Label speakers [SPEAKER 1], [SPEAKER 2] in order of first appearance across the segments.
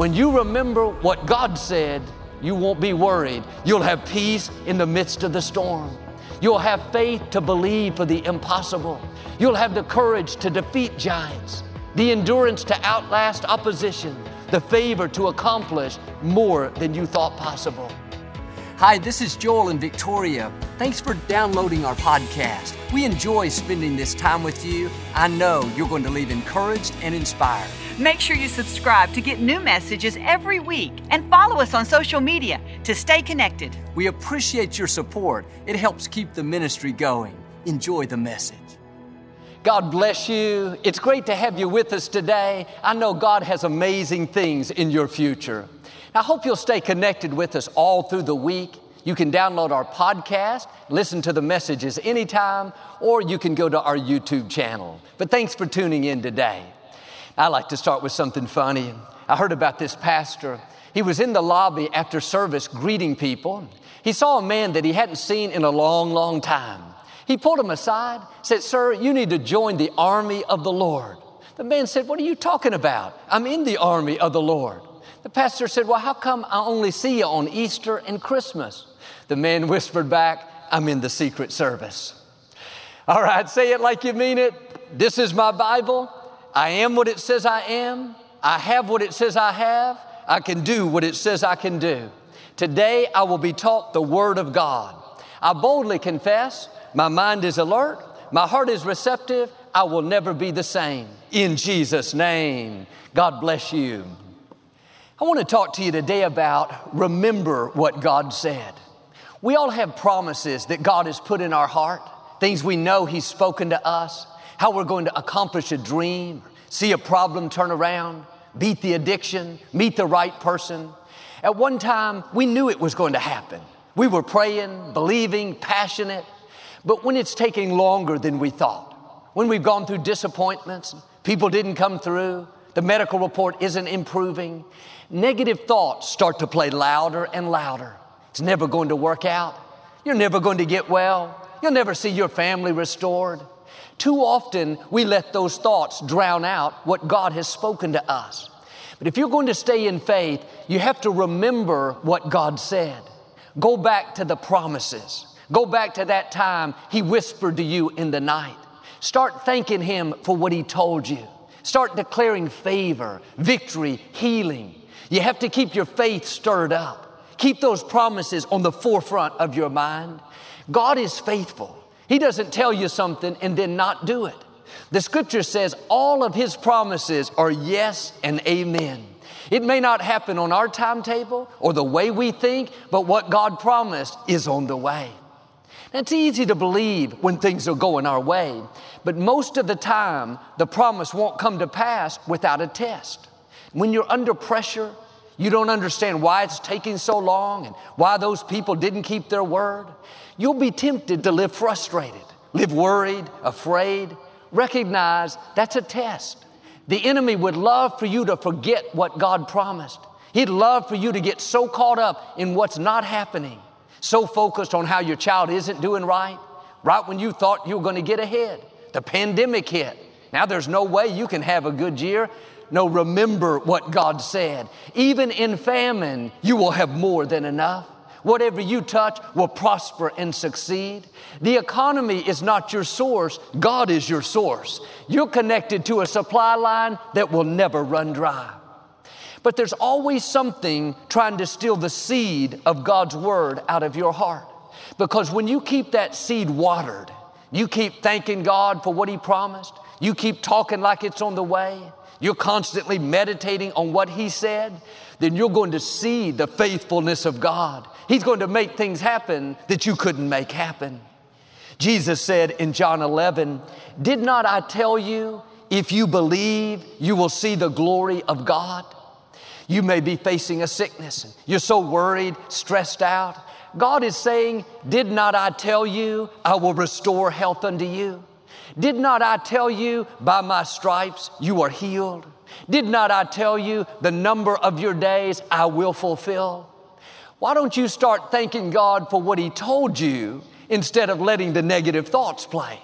[SPEAKER 1] When you remember what God said, you won't be worried. You'll have peace in the midst of the storm. You'll have faith to believe for the impossible. You'll have the courage to defeat giants, the endurance to outlast opposition, the favor to accomplish more than you thought possible. Hi, this is Joel and Victoria. Thanks for downloading our podcast. We enjoy spending this time with you. I know you're going to leave encouraged and inspired.
[SPEAKER 2] Make sure you subscribe to get new messages every week and follow us on social media to stay connected.
[SPEAKER 1] We appreciate your support. It helps keep the ministry going. Enjoy the message. God bless you. It's great to have you with us today. I know God has amazing things in your future. I hope you'll stay connected with us all through the week. You can download our podcast, listen to the messages anytime, or you can go to our YouTube channel. But thanks for tuning in today. I like to start with something funny. I heard about this pastor. He was in the lobby after service greeting people. He saw a man that he hadn't seen in a long, long time. He pulled him aside, said, Sir, you need to join the army of the Lord. The man said, What are you talking about? I'm in the army of the Lord. The pastor said, Well, how come I only see you on Easter and Christmas? The man whispered back, I'm in the Secret Service. All right, say it like you mean it. This is my Bible. I am what it says I am. I have what it says I have. I can do what it says I can do. Today I will be taught the Word of God. I boldly confess, my mind is alert, my heart is receptive, I will never be the same. In Jesus' name, God bless you. I want to talk to you today about remember what God said. We all have promises that God has put in our heart, things we know He's spoken to us, how we're going to accomplish a dream, see a problem turn around, beat the addiction, meet the right person. At one time, we knew it was going to happen. We were praying, believing, passionate. But when it's taking longer than we thought, when we've gone through disappointments, people didn't come through, the medical report isn't improving, negative thoughts start to play louder and louder. It's never going to work out. You're never going to get well. You'll never see your family restored. Too often, we let those thoughts drown out what God has spoken to us. But if you're going to stay in faith, you have to remember what God said. Go back to the promises. Go back to that time He whispered to you in the night. Start thanking Him for what He told you. Start declaring favor, victory, healing. You have to keep your faith stirred up. Keep those promises on the forefront of your mind. God is faithful. He doesn't tell you something and then not do it. The scripture says all of His promises are yes and amen. It may not happen on our timetable or the way we think, but what God promised is on the way. Now, It's easy to believe when things are going our way, but most of the time, the promise won't come to pass without a test. When you're under pressure, you don't understand why it's taking so long and why those people didn't keep their word. You'll be tempted to live frustrated, live worried, afraid. Recognize that's a test. The enemy would love for you to forget what God promised. He'd love for you to get so caught up in what's not happening, so focused on how your child isn't doing right, right when you thought you were going to get ahead. The pandemic hit. Now there's no way you can have a good year. No, remember what God said. Even in famine, you will have more than enough. Whatever you touch will prosper and succeed. The economy is not your source, God is your source. You're connected to a supply line that will never run dry. But there's always something trying to steal the seed of God's word out of your heart. Because when you keep that seed watered, you keep thanking God for what He promised, you keep talking like it's on the way, you're constantly meditating on what He said, then you're going to see the faithfulness of God. He's going to make things happen that you couldn't make happen. Jesus said in John 11, Did not I tell you, if you believe, you will see the glory of God? You may be facing a sickness. You're so worried, stressed out. God is saying, Did not I tell you, I will restore health unto you? Did not I tell you, by my stripes you are healed? Did not I tell you, the number of your days I will fulfill? Why don't you start thanking God for what He told you instead of letting the negative thoughts play?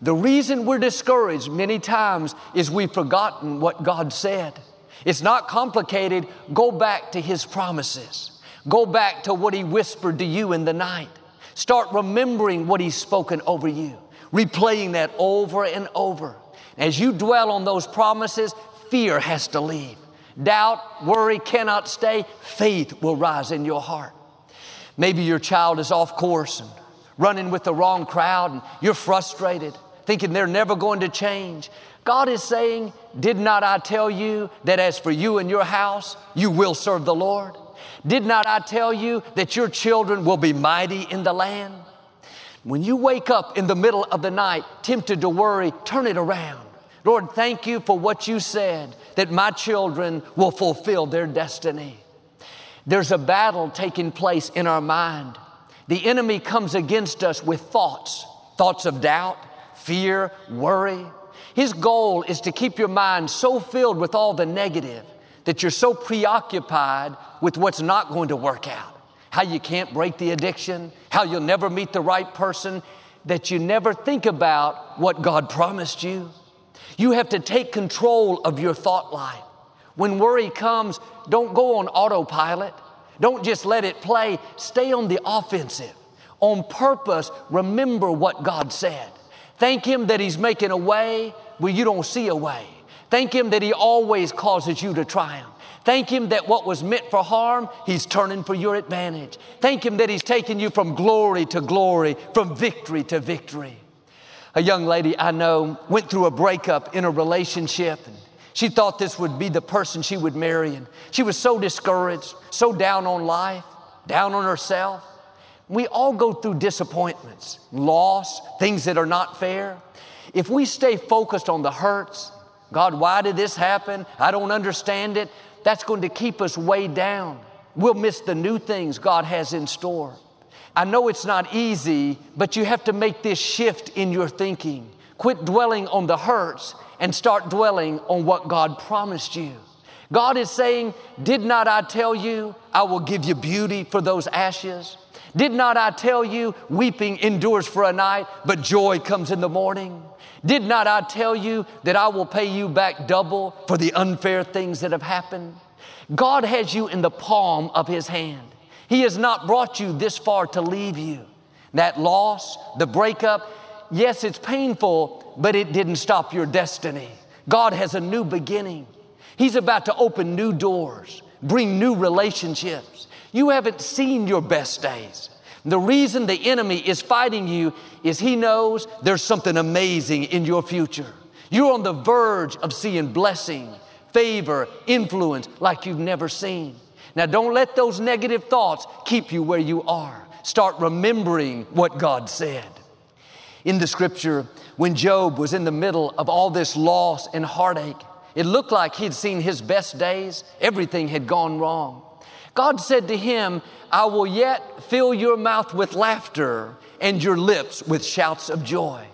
[SPEAKER 1] The reason we're discouraged many times is we've forgotten what God said. It's not complicated. Go back to His promises. Go back to what He whispered to you in the night. Start remembering what He's spoken over you, replaying that over and over. As you dwell on those promises, fear has to leave. Doubt, worry cannot stay. Faith will rise in your heart. Maybe your child is off course and running with the wrong crowd and you're frustrated, thinking they're never going to change. God is saying, Did not I tell you that as for you and your house, you will serve the Lord? Did not I tell you that your children will be mighty in the land? When you wake up in the middle of the night, tempted to worry, turn it around. Lord, thank you for what you said, that my children will fulfill their destiny. There's a battle taking place in our mind. The enemy comes against us with thoughts, thoughts of doubt, fear, worry. His goal is to keep your mind so filled with all the negative that you're so preoccupied with what's not going to work out. How you can't break the addiction, how you'll never meet the right person, that you never think about what God promised you. You have to take control of your thought life. When worry comes, don't go on autopilot. Don't just let it play. Stay on the offensive. On purpose, remember what God said. Thank Him that He's making a way where you don't see a way. Thank Him that He always causes you to triumph. Thank Him that what was meant for harm, He's turning for your advantage. Thank Him that He's taking you from glory to glory, from victory to victory. A young lady I know went through a breakup in a relationship. And she thought this would be the person she would marry. And she was so discouraged, so down on life, down on herself. We all go through disappointments, loss, things that are not fair. If we stay focused on the hurts, God, why did this happen? I don't understand it. That's going to keep us way down. We'll miss the new things God has in store. I know it's not easy, but you have to make this shift in your thinking. Quit dwelling on the hurts and start dwelling on what God promised you. God is saying, Did not I tell you I will give you beauty for those ashes? Did not I tell you weeping endures for a night, but joy comes in the morning? Did not I tell you that I will pay you back double for the unfair things that have happened? God has you in the palm of His hand. He has not brought you this far to leave you. That loss, the breakup, yes, it's painful, but it didn't stop your destiny. God has a new beginning. He's about to open new doors, bring new relationships. You haven't seen your best days. The reason the enemy is fighting you is he knows there's something amazing in your future. You're on the verge of seeing blessing, favor, influence like you've never seen. Now, don't let those negative thoughts keep you where you are. Start remembering what God said. In the scripture, when Job was in the middle of all this loss and heartache, it looked like he'd seen his best days. Everything had gone wrong. God said to him, I will yet fill your mouth with laughter and your lips with shouts of joy.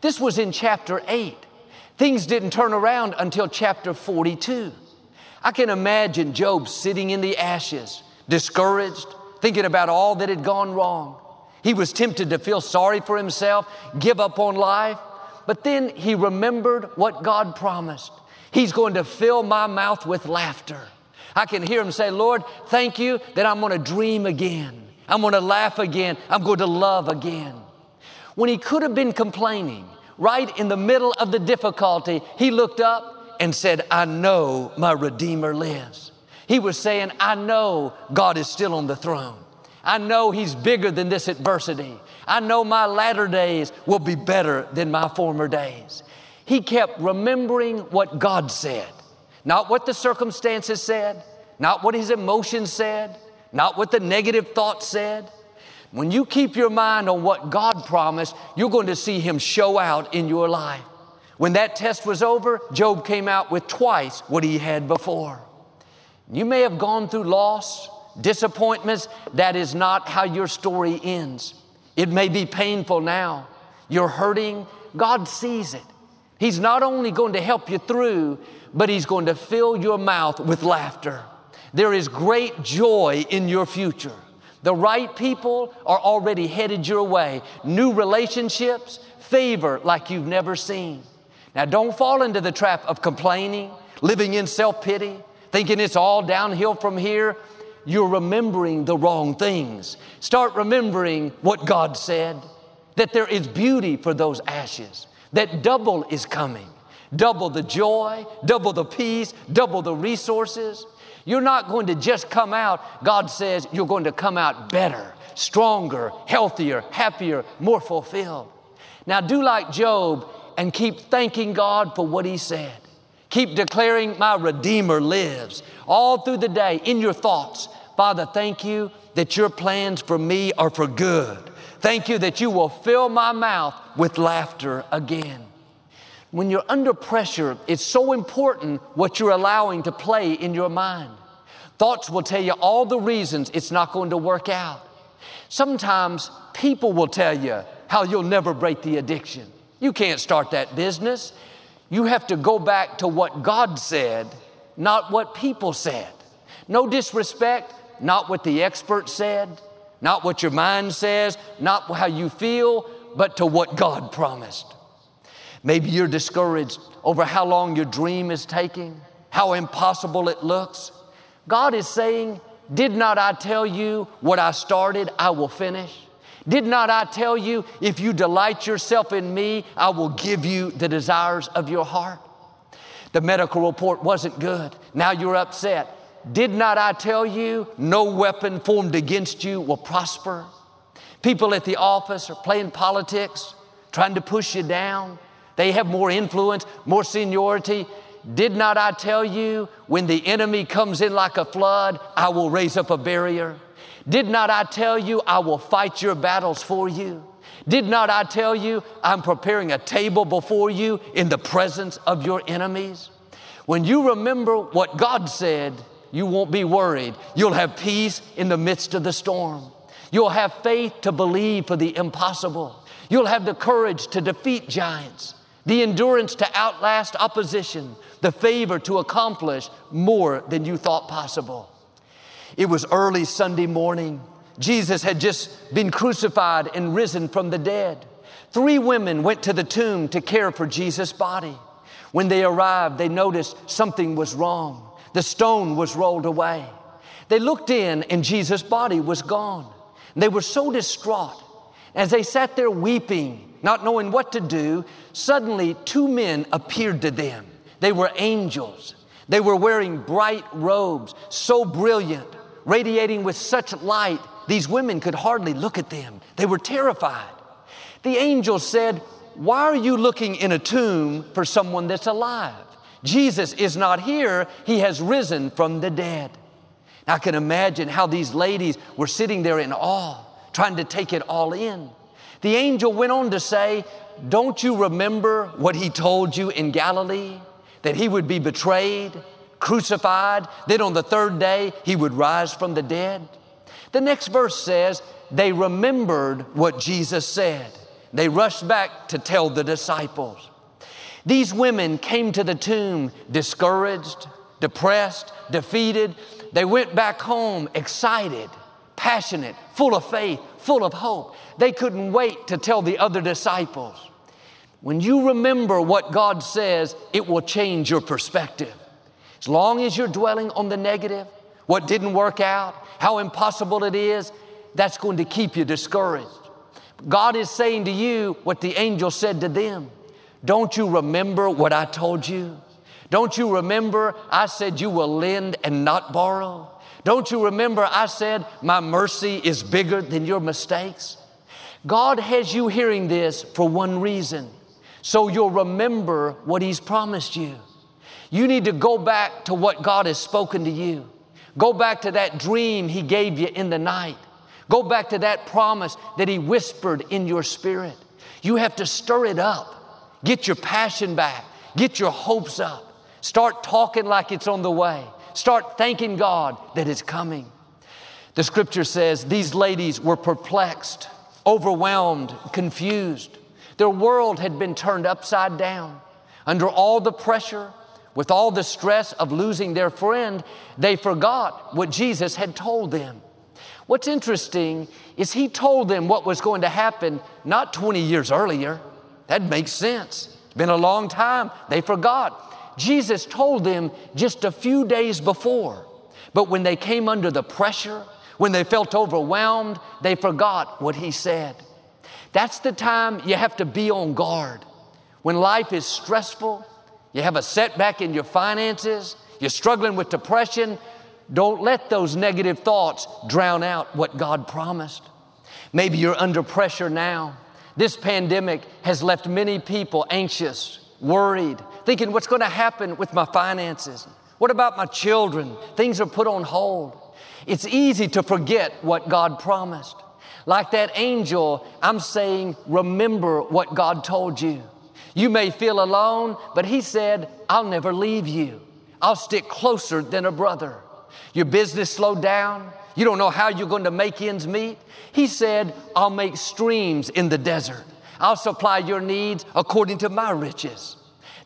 [SPEAKER 1] This was in chapter 8. Things didn't turn around until chapter 42. I can imagine Job sitting in the ashes, discouraged, thinking about all that had gone wrong. He was tempted to feel sorry for himself, give up on life, but then he remembered what God promised. He's going to fill my mouth with laughter. I can hear him say, Lord, thank you that I'm going to dream again. I'm going to laugh again. I'm going to love again. When he could have been complaining, right in the middle of the difficulty, he looked up and said, I know my Redeemer lives. He was saying, I know God is still on the throne. I know He's bigger than this adversity. I know my latter days will be better than my former days. He kept remembering what God said, not what the circumstances said, not what his emotions said, not what the negative thoughts said. When you keep your mind on what God promised, you're going to see Him show out in your life. When that test was over, Job came out with twice what he had before. You may have gone through loss, disappointments, that is not how your story ends. It may be painful now. You're hurting. God sees it. He's not only going to help you through, but He's going to fill your mouth with laughter. There is great joy in your future. The right people are already headed your way. New relationships, favor like you've never seen. Now, don't fall into the trap of complaining living in self pity, thinking it's all downhill from here, you're remembering the wrong things. Start remembering what God said that there is beauty for those ashes, that double is coming double the joy, double the peace, double the resources. You're not going to just come out, God says, you're going to come out better, stronger, healthier, happier, more fulfilled. Now, do like Job and keep thanking God for what He said. Keep declaring, My Redeemer lives all through the day in your thoughts. Father, thank you that your plans for me are for good. Thank you that you will fill my mouth with laughter again. When you're under pressure, it's so important what you're allowing to play in your mind. Thoughts will tell you all the reasons it's not going to work out. Sometimes people will tell you how you'll never break the addiction. You can't start that business. You have to go back to what God said, not what people said. No disrespect, not what the experts said, not what your mind says, not how you feel, but to what God promised. Maybe you're discouraged over how long your dream is taking, how impossible it looks. God is saying, Did not I tell you what I started, I will finish? Did not I tell you, if you delight yourself in me, I will give you the desires of your heart? The medical report wasn't good. Now you're upset. Did not I tell you, no weapon formed against you will prosper? People at the office are playing politics, trying to push you down. They have more influence, more seniority. Did not I tell you, when the enemy comes in like a flood, I will raise up a barrier? Did not I tell you, I will fight your battles for you? Did not I tell you, I'm preparing a table before you in the presence of your enemies? When you remember what God said, you won't be worried. You'll have peace in the midst of the storm. You'll have faith to believe for the impossible. You'll have the courage to defeat giants, the endurance to outlast opposition, the favor to accomplish more than you thought possible. It was early Sunday morning. Jesus had just been crucified and risen from the dead. Three women went to the tomb to care for Jesus' body. When they arrived, they noticed something was wrong. The stone was rolled away. They looked in, and Jesus' body was gone. They were so distraught. As they sat there weeping, not knowing what to do, suddenly two men appeared to them. They were angels. They were wearing bright robes, so brilliant radiating with such light, these women could hardly look at them. They were terrified. The angel said, Why are you looking in a tomb for someone that's alive? Jesus is not here, he has risen from the dead. I can imagine how these ladies were sitting there in awe, trying to take it all in. The angel went on to say, Don't you remember what he told you in Galilee? That he would be betrayed, crucified, then on the third day he would rise from the dead. The next verse says, They remembered what Jesus said. They rushed back to tell the disciples. These women came to the tomb discouraged, depressed, defeated. They went back home excited, passionate, full of faith, full of hope. They couldn't wait to tell the other disciples. When you remember what God says, it will change your perspective. As long as you're dwelling on the negative, what didn't work out, how impossible it is, that's going to keep you discouraged. God is saying to you what the angel said to them. Don't you remember what I told you? Don't you remember I said you will lend and not borrow? Don't you remember I said my mercy is bigger than your mistakes? God has you hearing this for one reason, so you'll remember what He's promised you. You need to go back to what God has spoken to you. Go back to that dream He gave you in the night. Go back to that promise that He whispered in your spirit. You have to stir it up. Get your passion back. Get your hopes up. Start talking like it's on the way. Start thanking God that it's coming. The scripture says these ladies were perplexed, overwhelmed, confused. Their world had been turned upside down. Under all the pressure, with all the stress of losing their friend, they forgot what Jesus had told them. What's interesting is he told them what was going to happen not 20 years earlier. That makes sense. It's been a long time. They forgot. Jesus told them just a few days before. But when they came under the pressure, when they felt overwhelmed, they forgot what He said. That's the time you have to be on guard. When life is stressful, you have a setback in your finances, you're struggling with depression, don't let those negative thoughts drown out what God promised. Maybe you're under pressure now. This pandemic has left many people anxious, worried, thinking, what's going to happen with my finances? What about my children? Things are put on hold. It's easy to forget what God promised. Like that angel, I'm saying, remember what God told you. You may feel alone, but He said, I'll never leave you. I'll stick closer than a brother. Your business slowed down. You don't know how you're going to make ends meet. He said, I'll make streams in the desert. I'll supply your needs according to my riches.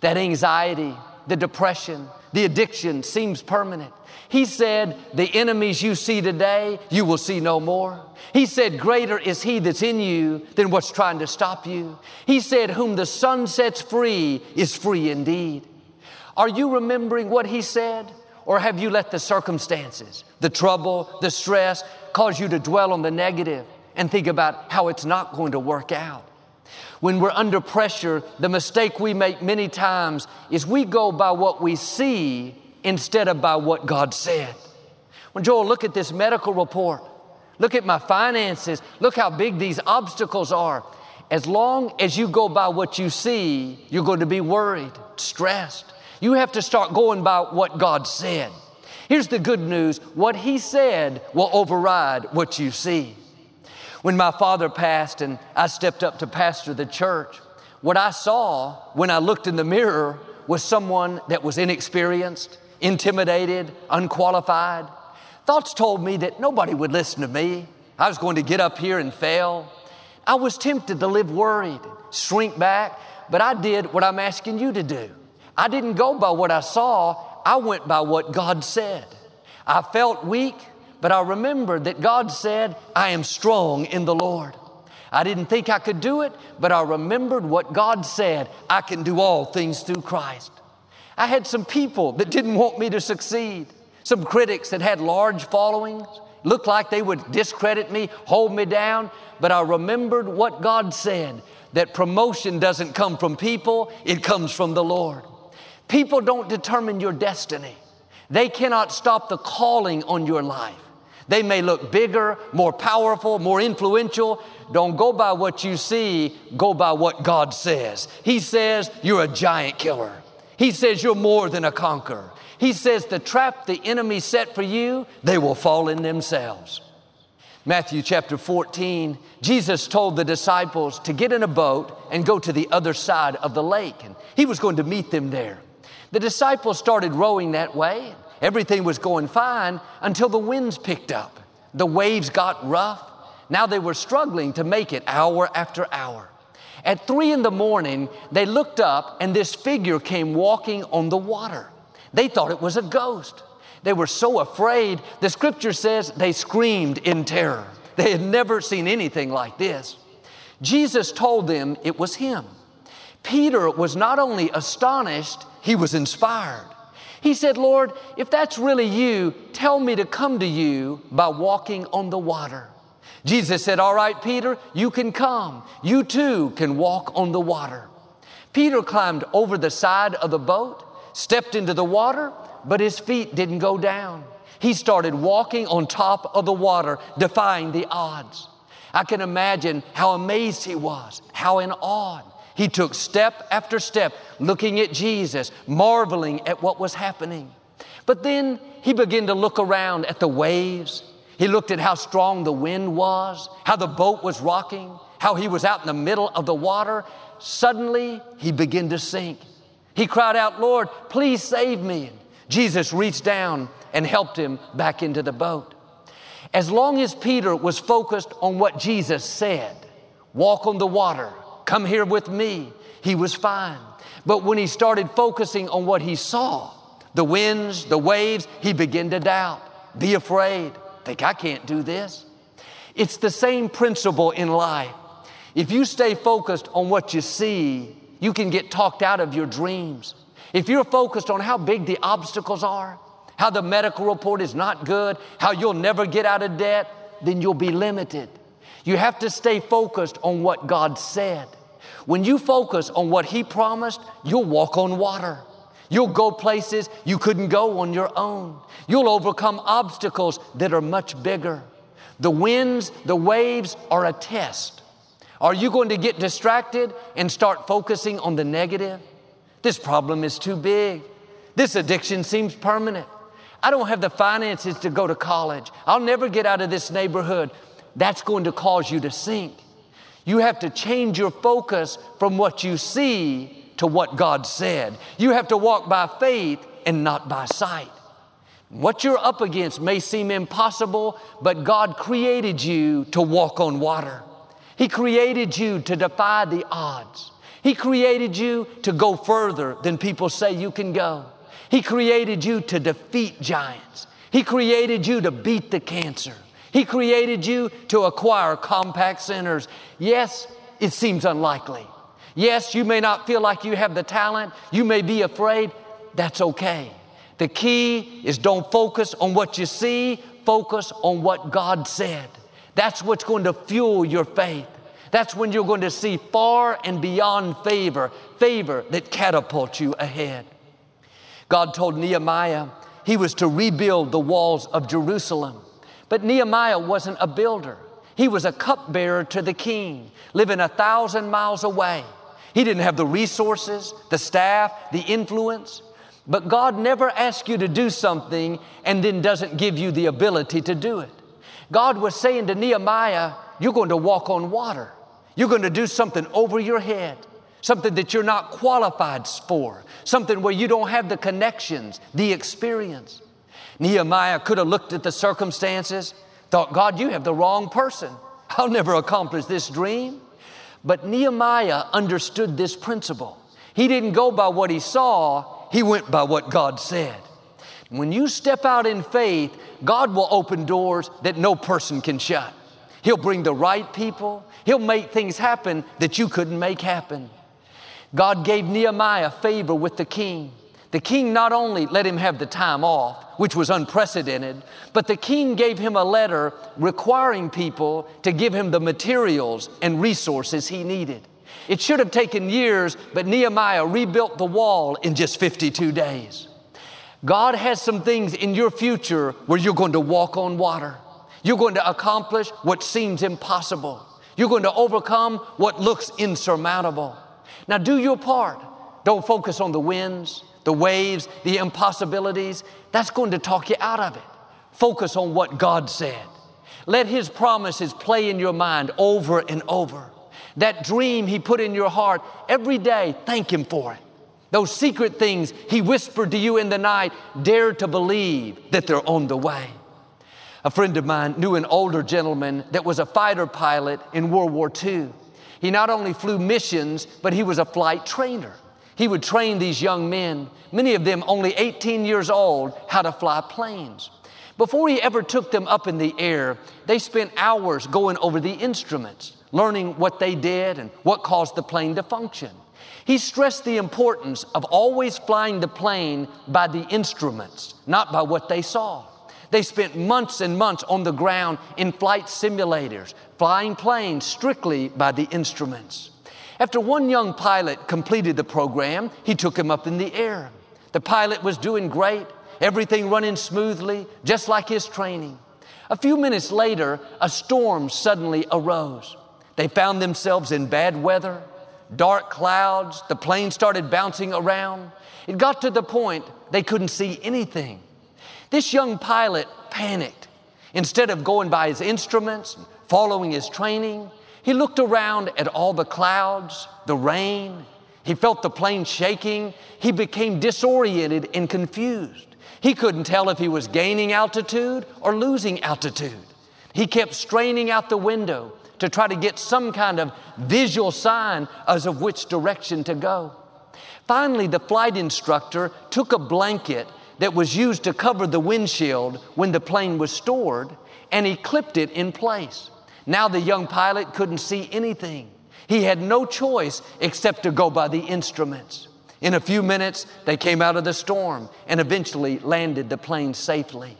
[SPEAKER 1] That anxiety, the depression, the addiction seems permanent. He said, The enemies you see today, you will see no more. He said, Greater is He that's in you than what's trying to stop you. He said, Whom the Son sets free is free indeed. Are you remembering what He said? Or have you let the circumstances, the trouble, the stress cause you to dwell on the negative and think about how it's not going to work out? When we're under pressure, the mistake we make many times is we go by what we see instead of by what God said. When Joel, look at this medical report. Look at my finances. Look how big these obstacles are. As long as you go by what you see, you're going to be worried, stressed. You have to start going by what God said. Here's the good news what He said will override what you see. When my father passed and I stepped up to pastor the church, what I saw when I looked in the mirror was someone that was inexperienced, intimidated, unqualified. Thoughts told me that nobody would listen to me. I was going to get up here and fail. I was tempted to live worried, shrink back, but I did what I'm asking you to do. I didn't go by what I saw, I went by what God said. I felt weak, but I remembered that God said, I am strong in the Lord. I didn't think I could do it, but I remembered what God said I can do all things through Christ. I had some people that didn't want me to succeed, some critics that had large followings, looked like they would discredit me, hold me down, but I remembered what God said that promotion doesn't come from people, it comes from the Lord. People don't determine your destiny. They cannot stop the calling on your life. They may look bigger, more powerful, more influential. Don't go by what you see, go by what God says. He says you're a giant killer. He says you're more than a conqueror. He says the trap the enemy set for you, they will fall in themselves. Matthew chapter 14, Jesus told the disciples to get in a boat and go to the other side of the lake, and he was going to meet them there. The disciples started rowing that way. Everything was going fine until the winds picked up. The waves got rough. Now they were struggling to make it hour after hour. At three in the morning, they looked up and this figure came walking on the water. They thought it was a ghost. They were so afraid, the scripture says they screamed in terror. They had never seen anything like this. Jesus told them it was him. Peter was not only astonished, he was inspired. He said, Lord, if that's really you, tell me to come to you by walking on the water. Jesus said, All right, Peter, you can come. You too can walk on the water. Peter climbed over the side of the boat, stepped into the water, but his feet didn't go down. He started walking on top of the water, defying the odds. I can imagine how amazed he was, how in awe. He took step after step, looking at Jesus, marveling at what was happening. But then he began to look around at the waves. He looked at how strong the wind was, how the boat was rocking, how he was out in the middle of the water. Suddenly, he began to sink. He cried out, Lord, please save me. Jesus reached down and helped him back into the boat. As long as Peter was focused on what Jesus said, walk on the water, Come here with me. He was fine. But when he started focusing on what he saw, the winds, the waves, he began to doubt, be afraid, think, I can't do this. It's the same principle in life. If you stay focused on what you see, you can get talked out of your dreams. if you're focused on how big the obstacles are, how the medical report is not good, how you'll never get out of debt, then you'll be limited. You have to stay focused on what God said. When you focus on what He promised, you'll walk on water. You'll go places you couldn't go on your own. You'll overcome obstacles that are much bigger. The winds, the waves are a test. Are you going to get distracted and start focusing on the negative? This problem is too big. This addiction seems permanent. I don't have the finances to go to college. I'll never get out of this neighborhood. That's going to cause you to sink. You have to change your focus from what you see to what God said. You have to walk by faith and not by sight. What you're up against may seem impossible, but God created you to walk on water. He created you to defy the odds. He created you to go further than people say you can go. He created you to defeat giants. He created you to beat the cancer. He created you to acquire Compaq Centers. Yes, it seems unlikely. Yes, you may not feel like you have the talent. You may be afraid. That's okay. The key is don't focus on what you see, focus on what God said. That's what's going to fuel your faith. That's when you're going to see far and beyond favor, favor that catapults you ahead. God told Nehemiah he was to rebuild the walls of Jerusalem. But Nehemiah wasn't a builder. He was a cupbearer to the king, living a thousand miles away. He didn't have the resources, the staff, the influence. But God never asks you to do something and then doesn't give you the ability to do it. God was saying to Nehemiah, You're going to walk on water. You're going to do something over your head, something that you're not qualified for, something where you don't have the connections, the experience. Nehemiah could have looked at the circumstances, thought, God, you have the wrong person. I'll never accomplish this dream. But Nehemiah understood this principle. He didn't go by what he saw, he went by what God said. When you step out in faith, God will open doors that no person can shut. He'll bring the right people. He'll make things happen that you couldn't make happen. God gave Nehemiah favor with the king. The king not only let him have the time off, which was unprecedented, but the king gave him a letter requiring people to give him the materials and resources he needed. It should have taken years, but Nehemiah rebuilt the wall in just 52 days. God has some things in your future where you're going to walk on water. You're going to accomplish what seems impossible. You're going to overcome what looks insurmountable. Now, do your part. Don't focus on the winds, the waves, the impossibilities. That's going to talk you out of it. Focus on what God said. Let His promises play in your mind over and over. That dream He put in your heart every day, thank Him for it. Those secret things He whispered to you in the night, dare to believe that they're on the way. A friend of mine knew an older gentleman that was a fighter pilot in World War II. He not only flew missions, but he was a flight trainer. He would train these young men, many of them only 18 years old, how to fly planes. Before he ever took them up in the air, they spent hours going over the instruments, learning what they did and what caused the plane to function. He stressed the importance of always flying the plane by the instruments, not by what they saw. They spent months and months on the ground in flight simulators, flying planes strictly by the instruments. After one young pilot completed the program, he took him up in the air. The pilot was doing great, everything running smoothly, just like his training. A few minutes later, a storm suddenly arose. They found themselves in bad weather, dark clouds, the plane started bouncing around. It got to the point they couldn't see anything. This young pilot panicked. Instead of going by his instruments, following his training, he looked around at all the clouds, the rain. He felt the plane shaking. He became disoriented and confused. He couldn't tell if he was gaining altitude or losing altitude. He kept straining out the window to try to get some kind of visual sign as of which direction to go. Finally, the flight instructor took a blanket that was used to cover the windshield when the plane was stored, and he clipped it in place. Now the young pilot couldn't see anything. He had no choice except to go by the instruments. In a few minutes, they came out of the storm and eventually landed the plane safely.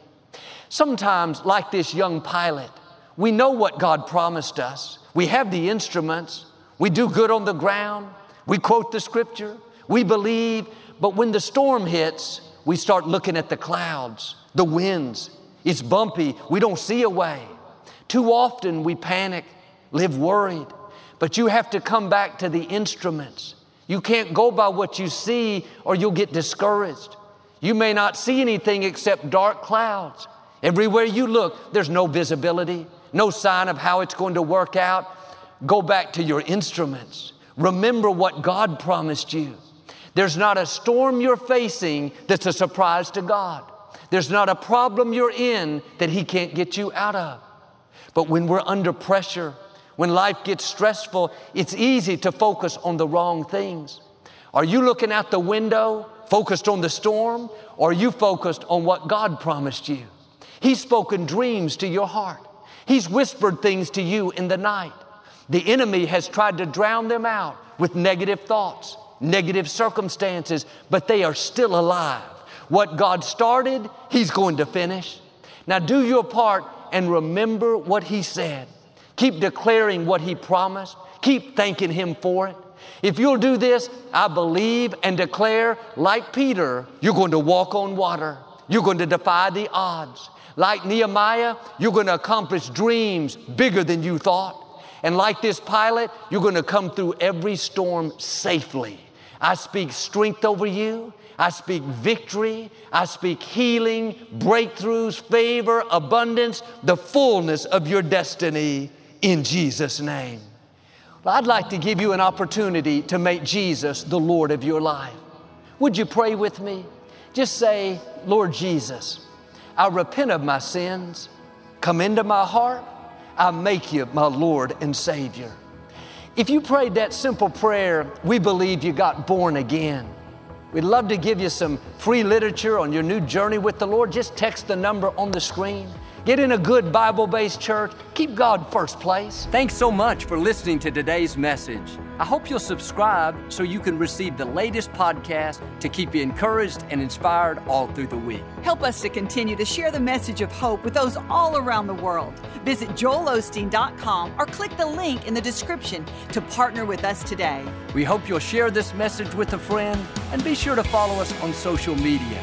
[SPEAKER 1] Sometimes, like this young pilot, we know what God promised us. We have the instruments. We do good on the ground. We quote the scripture. We believe. But when the storm hits, we start looking at the clouds, the winds. It's bumpy. We don't see a way. Too often we panic, live worried. But you have to come back to the instruments. You can't go by what you see or you'll get discouraged. You may not see anything except dark clouds. Everywhere you look, there's no visibility, no sign of how it's going to work out. Go back to your instruments. Remember what God promised you. There's not a storm you're facing that's a surprise to God. There's not a problem you're in that He can't get you out of. But when we're under pressure, when life gets stressful, it's easy to focus on the wrong things. Are you looking out the window, focused on the storm, or are you focused on what God promised you? He's spoken dreams to your heart. He's whispered things to you in the night. The enemy has tried to drown them out with negative thoughts, negative circumstances, but they are still alive. What God started, He's going to finish. Now do your part and remember what He said. Keep declaring what He promised. Keep thanking Him for it. If you'll do this, I believe and declare, like Peter, you're going to walk on water. You're going to defy the odds. Like Nehemiah, you're going to accomplish dreams bigger than you thought. And like this pilot, you're going to come through every storm safely. I speak strength over you. I speak victory. I speak healing, breakthroughs, favor, abundance, the fullness of your destiny in Jesus' name. Well, I'd like to give you an opportunity to make Jesus the Lord of your life. Would you pray with me? Just say, Lord Jesus, I repent of my sins. Come into my heart. I make you my Lord and Savior. If you prayed that simple prayer, we believe you got born again. We'd love to give you some free literature on your new journey with the Lord. Just text the number on the screen. Get in a good Bible based church. Keep God first place.
[SPEAKER 3] Thanks so much for listening to today's message. I hope you'll subscribe so you can receive the latest podcast to keep you encouraged and inspired all through the week.
[SPEAKER 2] Help us to continue to share the message of hope with those all around the world. Visit joelosteen.com or click the link in the description to partner with us today.
[SPEAKER 3] We hope you'll share this message with a friend and be sure to follow us on social media.